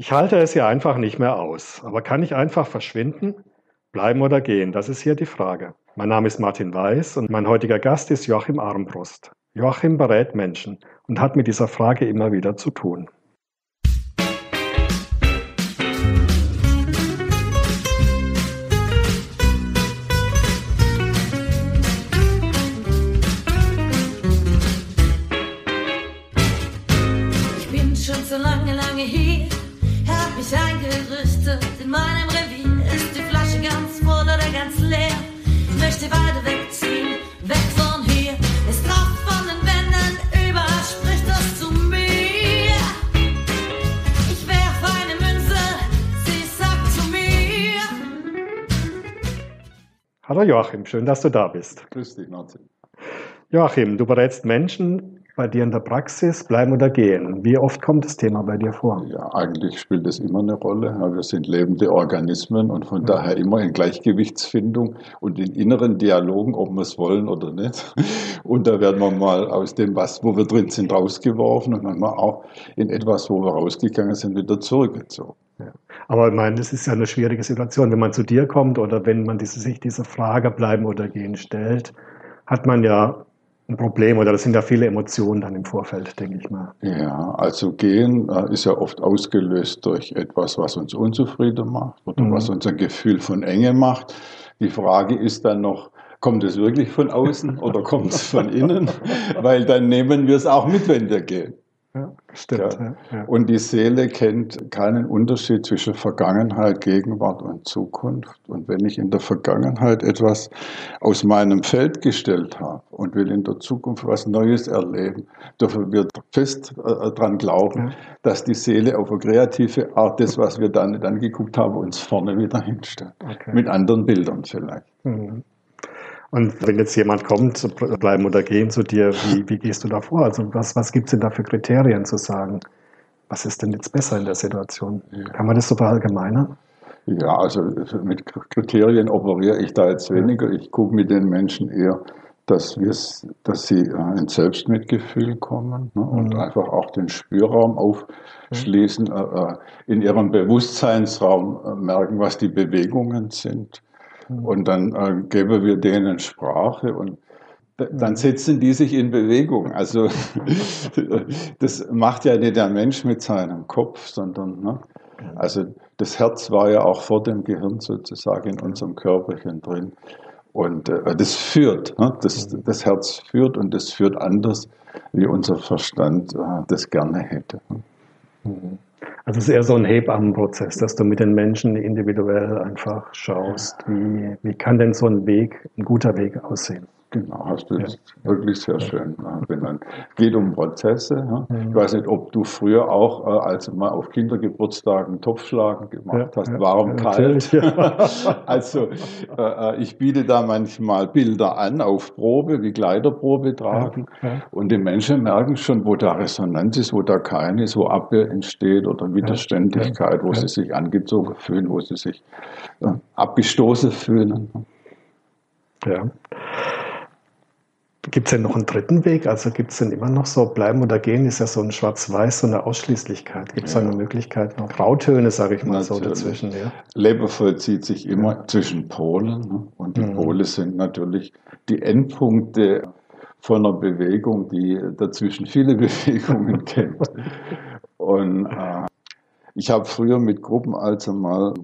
Ich halte es ja einfach nicht mehr aus. Aber kann ich einfach verschwinden? Bleiben oder gehen? Das ist hier die Frage. Mein Name ist Martin Weiß und mein heutiger Gast ist Joachim Armbrust. Joachim berät Menschen und hat mit dieser Frage immer wieder zu tun. Hallo Joachim, schön, dass du da bist. Grüß dich, Martin. Joachim, du berätst Menschen bei dir in der Praxis, bleiben oder gehen. Wie oft kommt das Thema bei dir vor? Ja, eigentlich spielt es immer eine Rolle. Wir sind lebende Organismen und von ja. daher immer in Gleichgewichtsfindung und in inneren Dialogen, ob wir es wollen oder nicht. Und da werden wir mal aus dem, was, wo wir drin sind, rausgeworfen und manchmal auch in etwas, wo wir rausgegangen sind, wieder zurückgezogen. Ja. Aber ich meine, das ist ja eine schwierige Situation. Wenn man zu dir kommt oder wenn man diese, sich diese Frage bleiben oder gehen stellt, hat man ja ein Problem oder das sind ja viele Emotionen dann im Vorfeld, denke ich mal. Ja, also gehen äh, ist ja oft ausgelöst durch etwas, was uns unzufrieden macht oder mhm. was unser Gefühl von Enge macht. Die Frage ist dann noch, kommt es wirklich von außen oder kommt es von innen? Weil dann nehmen wir es auch mit, wenn wir gehen. Ja, stimmt. Ja. Ja, und die Seele kennt keinen Unterschied zwischen Vergangenheit, Gegenwart und Zukunft. Und wenn ich in der Vergangenheit etwas aus meinem Feld gestellt habe und will in der Zukunft was Neues erleben, dürfen wir fest äh, daran glauben, dass die Seele auf eine kreative Art das, was wir dann, dann geguckt haben, uns vorne wieder hinstellt. Okay. Mit anderen Bildern vielleicht. Mhm. Und wenn jetzt jemand kommt, bleiben oder gehen zu dir, wie, wie gehst du da vor? Also was, was gibt es denn da für Kriterien zu sagen? Was ist denn jetzt besser in der Situation? Kann man das so verallgemeinern? Ja, also mit Kriterien operiere ich da jetzt weniger. Ich gucke mit den Menschen eher, dass, dass sie äh, ins Selbstmitgefühl kommen ne, und mhm. einfach auch den Spürraum aufschließen, mhm. äh, in ihrem Bewusstseinsraum äh, merken, was die Bewegungen sind. Und dann äh, geben wir denen Sprache und dann setzen die sich in Bewegung. Also das macht ja nicht der Mensch mit seinem Kopf, sondern ne? also das Herz war ja auch vor dem Gehirn sozusagen in unserem Körperchen drin. Und äh, das führt, ne? das, mhm. das Herz führt und das führt anders, wie unser Verstand äh, das gerne hätte. Ne? Mhm. Also es ist eher so ein Hebammenprozess, dass du mit den Menschen individuell einfach schaust, wie, wie kann denn so ein Weg, ein guter Weg aussehen. Genau, hast du jetzt ja. wirklich sehr schön benannt. geht um Prozesse. Ja. Mhm. Ich weiß nicht, ob du früher auch, äh, als du mal auf Kindergeburtstagen Topfschlagen gemacht ja, hast, warm, kalt. also äh, äh, ich biete da manchmal Bilder an auf Probe, wie Kleiderprobe tragen. Und die Menschen merken schon, wo da Resonanz ist, wo da keine ist, wo Abwehr entsteht oder Widerständigkeit, wo sie sich angezogen fühlen, wo sie sich abgestoßen fühlen. Ja. Gibt es denn noch einen dritten Weg? Also gibt es denn immer noch so, bleiben oder gehen ist ja so ein Schwarz-Weiß, so eine Ausschließlichkeit. Gibt es ja. eine Möglichkeit noch? Grautöne, sage ich mal natürlich. so dazwischen. Ja. Leben vollzieht sich immer ja. zwischen Polen. Ne? Und die mhm. Pole sind natürlich die Endpunkte von einer Bewegung, die dazwischen viele Bewegungen kennt. Und äh, ich habe früher mit Gruppen also mal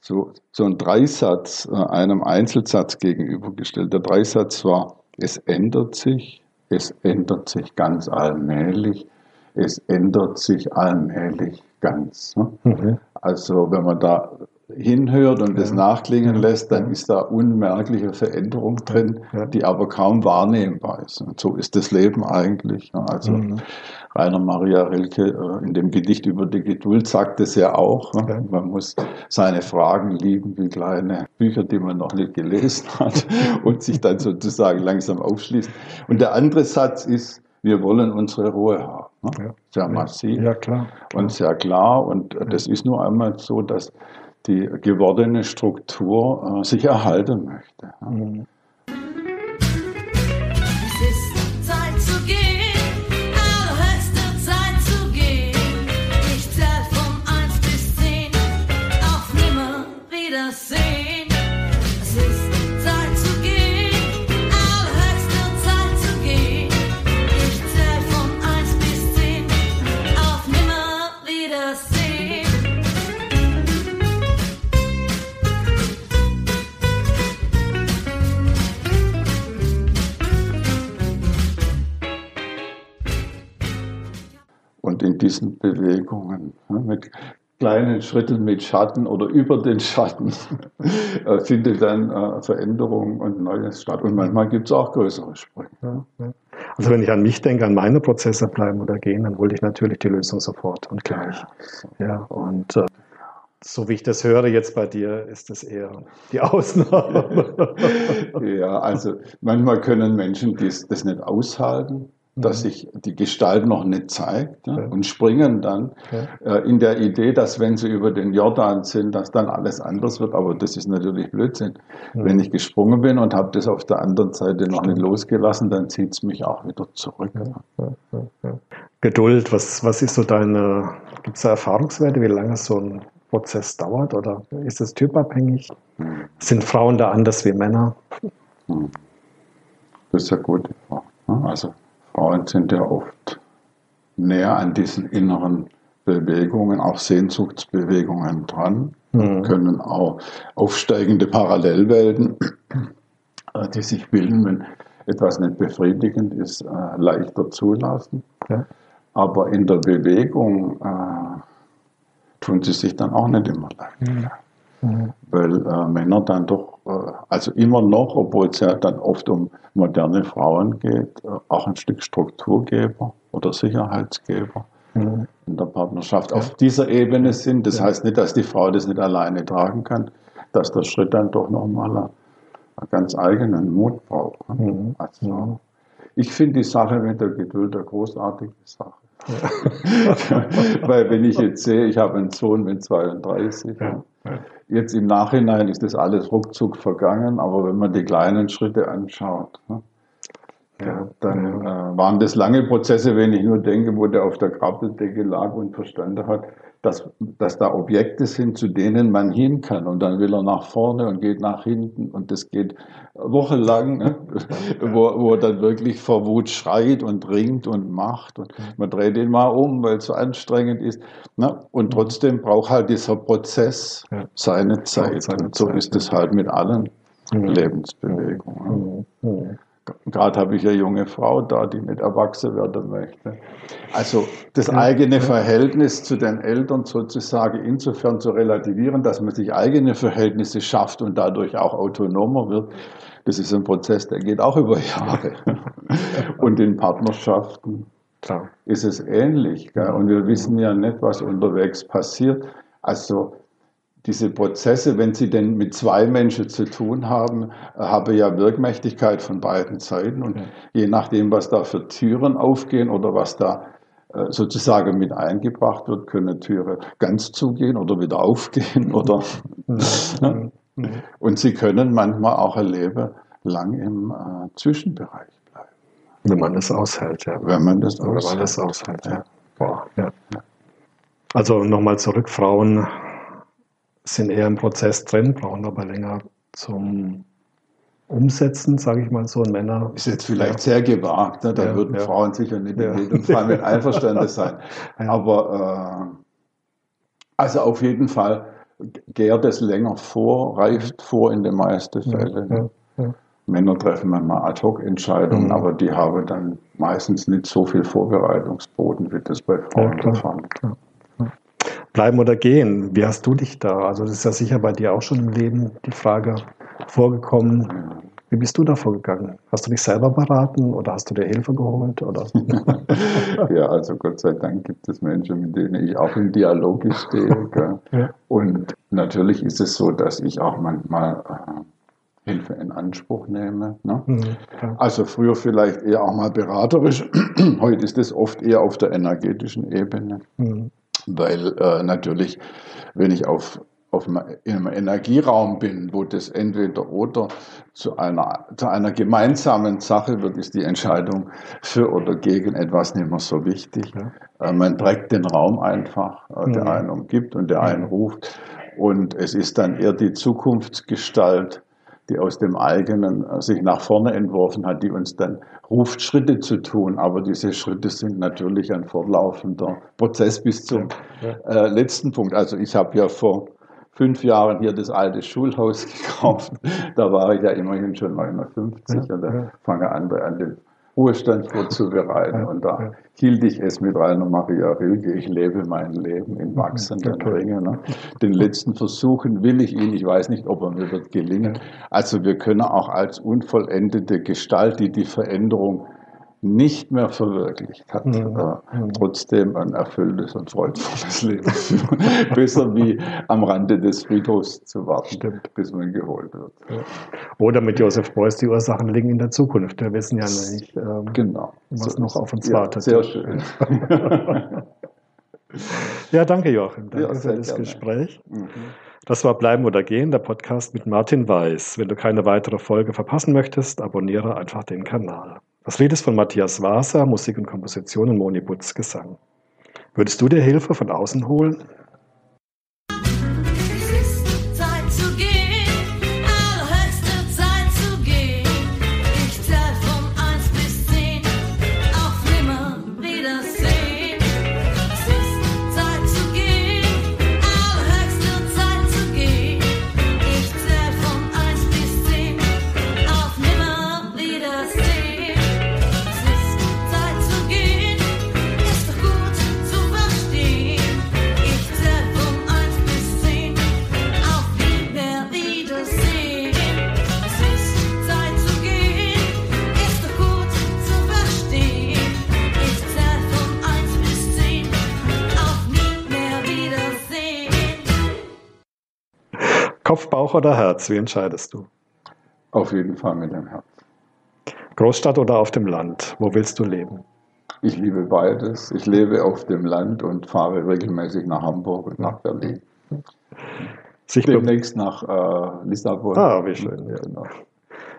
so, so einen Dreisatz äh, einem Einzelsatz gegenübergestellt. Der Dreisatz war, es ändert sich, es ändert sich ganz allmählich, es ändert sich allmählich ganz. Ne? Mhm. Also wenn man da hinhört und das nachklingen lässt, dann ist da unmerkliche Veränderung drin, die aber kaum wahrnehmbar ist. Und so ist das Leben eigentlich. Also mhm. Rainer Maria Rilke äh, in dem Gedicht über die Geduld sagt es ja auch. Ne? Man muss seine Fragen lieben wie kleine Bücher, die man noch nicht gelesen hat und sich dann sozusagen langsam aufschließen. Und der andere Satz ist, wir wollen unsere Ruhe haben. Ne? Sehr massiv ja, klar, klar. und sehr klar. Und das ist nur einmal so, dass die gewordene Struktur äh, sich erhalten möchte. Mhm. Mit diesen Bewegungen, mit kleinen Schritten mit Schatten oder über den Schatten äh, findet dann äh, Veränderung und Neues statt. Und manchmal gibt es auch größere Sprünge. Also wenn ich an mich denke, an meine Prozesse bleiben oder gehen, dann wollte ich natürlich die Lösung sofort und gleich. Ja, und äh, so wie ich das höre jetzt bei dir, ist das eher die Ausnahme. ja, also manchmal können Menschen das, das nicht aushalten dass mhm. sich die Gestalt noch nicht zeigt ja, und springen dann ja. äh, in der Idee, dass wenn sie über den Jordan sind, dass dann alles anders wird. Aber das ist natürlich Blödsinn. Mhm. Wenn ich gesprungen bin und habe das auf der anderen Seite noch nicht losgelassen, dann zieht es mich auch wieder zurück. Ja. Geduld, was, was ist so deine, gibt es da Erfahrungswerte, wie lange so ein Prozess dauert oder ist es typabhängig? Mhm. Sind Frauen da anders wie Männer? Mhm. Das ist ja gut. Also Frauen sind ja oft näher an diesen inneren Bewegungen, auch Sehnsuchtsbewegungen dran, mhm. können auch aufsteigende Parallelwelten, äh, die sich bilden, wenn etwas nicht befriedigend ist, äh, leichter zulassen. Ja. Aber in der Bewegung äh, tun sie sich dann auch nicht immer leicht. Mhm. Mhm. Weil äh, Männer dann doch, äh, also immer noch, obwohl es ja dann oft um moderne Frauen geht, äh, auch ein Stück Strukturgeber oder Sicherheitsgeber mhm. in der Partnerschaft ja. auf dieser Ebene sind. Das ja. heißt nicht, dass die Frau das nicht alleine tragen kann, dass der Schritt dann doch nochmal einen, ganz eigenen Mut braucht. Ne? Mhm. Also, ich finde die Sache mit der Geduld eine großartige Sache. Ja. Weil wenn ich jetzt sehe, ich habe einen Sohn mit 32, ja. Jetzt im Nachhinein ist das alles ruckzuck vergangen, aber wenn man die kleinen Schritte anschaut, ne, ja, dann äh, waren das lange Prozesse, wenn ich nur denke, wo der auf der Krabbeldecke lag und verstanden hat, dass, dass da Objekte sind, zu denen man hin kann. Und dann will er nach vorne und geht nach hinten. Und das geht wochenlang, ne? wo, wo er dann wirklich vor Wut schreit und ringt und macht. Und man dreht ihn mal um, weil es so anstrengend ist. Ne? Und trotzdem braucht halt dieser Prozess seine Zeit. und so ist es halt mit allen Lebensbewegungen. Gerade habe ich eine junge Frau da, die nicht erwachsen werden möchte. Also das eigene Verhältnis zu den Eltern sozusagen insofern zu relativieren, dass man sich eigene Verhältnisse schafft und dadurch auch autonomer wird, das ist ein Prozess, der geht auch über Jahre. Und in Partnerschaften ist es ähnlich. Und wir wissen ja nicht, was unterwegs passiert. Also diese Prozesse, wenn sie denn mit zwei Menschen zu tun haben, haben ja Wirkmächtigkeit von beiden Seiten. Und je nachdem, was da für Türen aufgehen oder was da äh, sozusagen mit eingebracht wird, können Türen ganz zugehen oder wieder aufgehen oder mhm. Mhm. und sie können manchmal auch ein Leben lang im äh, Zwischenbereich bleiben. Wenn man das aushält, ja. Wenn man das aushält. Wenn man das aushält, ja. Boah, ja. Also nochmal zurück, Frauen sind eher im Prozess drin, brauchen aber länger zum Umsetzen, sage ich mal so. Und Männer. Ist jetzt vielleicht ja. sehr gewagt, ne? da ja, würden ja. Frauen sicher nicht in jedem Fall mit einverstanden sein. Aber äh, also auf jeden Fall gärt es länger vor, reift vor in den meisten Fällen. Männer treffen manchmal Ad-Hoc-Entscheidungen, mhm. aber die haben dann meistens nicht so viel Vorbereitungsboden, wie das bei Frauen der Fall ist bleiben oder gehen. Wie hast du dich da? Also das ist ja sicher bei dir auch schon im Leben die Frage vorgekommen. Wie bist du da vorgegangen? Hast du dich selber beraten oder hast du dir Hilfe geholt? Oder? ja, also Gott sei Dank gibt es Menschen, mit denen ich auch im Dialog stehe. Ja. Und natürlich ist es so, dass ich auch manchmal äh, Hilfe in Anspruch nehme. Ne? Mhm, also früher vielleicht eher auch mal beraterisch. Heute ist es oft eher auf der energetischen Ebene. Mhm weil äh, natürlich, wenn ich auf, auf in einem Energieraum bin, wo das entweder oder zu einer, zu einer gemeinsamen Sache wird, ist die Entscheidung für oder gegen etwas nicht mehr so wichtig. Ja. Äh, man trägt den Raum einfach, äh, der mhm. einen umgibt und der einen ruft. Und es ist dann eher die Zukunftsgestalt, die aus dem eigenen äh, sich nach vorne entworfen hat, die uns dann ruft, Schritte zu tun. Aber diese Schritte sind natürlich ein fortlaufender Prozess bis zum äh, letzten Punkt. Also ich habe ja vor fünf Jahren hier das alte Schulhaus gekauft. Da war ich ja immerhin schon 59 ja, und da fange an, an den Ruhestand vorzubereiten. Und da hielt ich es mit Rainer Maria Rilke, ich lebe mein Leben in wachsenden Ringen. Ne? Den letzten Versuchen will ich ihn, ich weiß nicht, ob er mir wird gelingen. Also wir können auch als unvollendete Gestalt, die die Veränderung nicht mehr verwirklicht hat, mhm. äh, trotzdem ein erfülltes und freudvolles Leben führen. Besser wie am Rande des Friedhofs zu warten, Stimmt. bis man geholt wird. Ja. Oder mit Josef Beuys, die Ursachen liegen in der Zukunft. Wir wissen ja nicht, ähm, genau. was so noch auf uns ja, wartet. Sehr schön. ja, danke Joachim. Danke ja, für das gerne. Gespräch. Mhm. Das war Bleiben oder Gehen, der Podcast mit Martin Weiß. Wenn du keine weitere Folge verpassen möchtest, abonniere einfach den Kanal. Das Lied ist von Matthias Waser, Musik und Komposition und Moni Butz Gesang. Würdest du dir Hilfe von außen holen? Bauch oder Herz? Wie entscheidest du? Auf jeden Fall mit dem Herz. Großstadt oder auf dem Land? Wo willst du leben? Ich liebe beides. Ich lebe auf dem Land und fahre regelmäßig nach Hamburg und nach Berlin. Sich Demnächst nach äh, Lissabon. Ah, wie schön. Ja. Genau.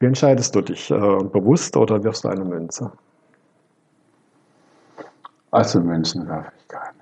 Wie entscheidest du dich? Äh, bewusst oder wirfst du eine Münze? Also Münzen werfe ich keine.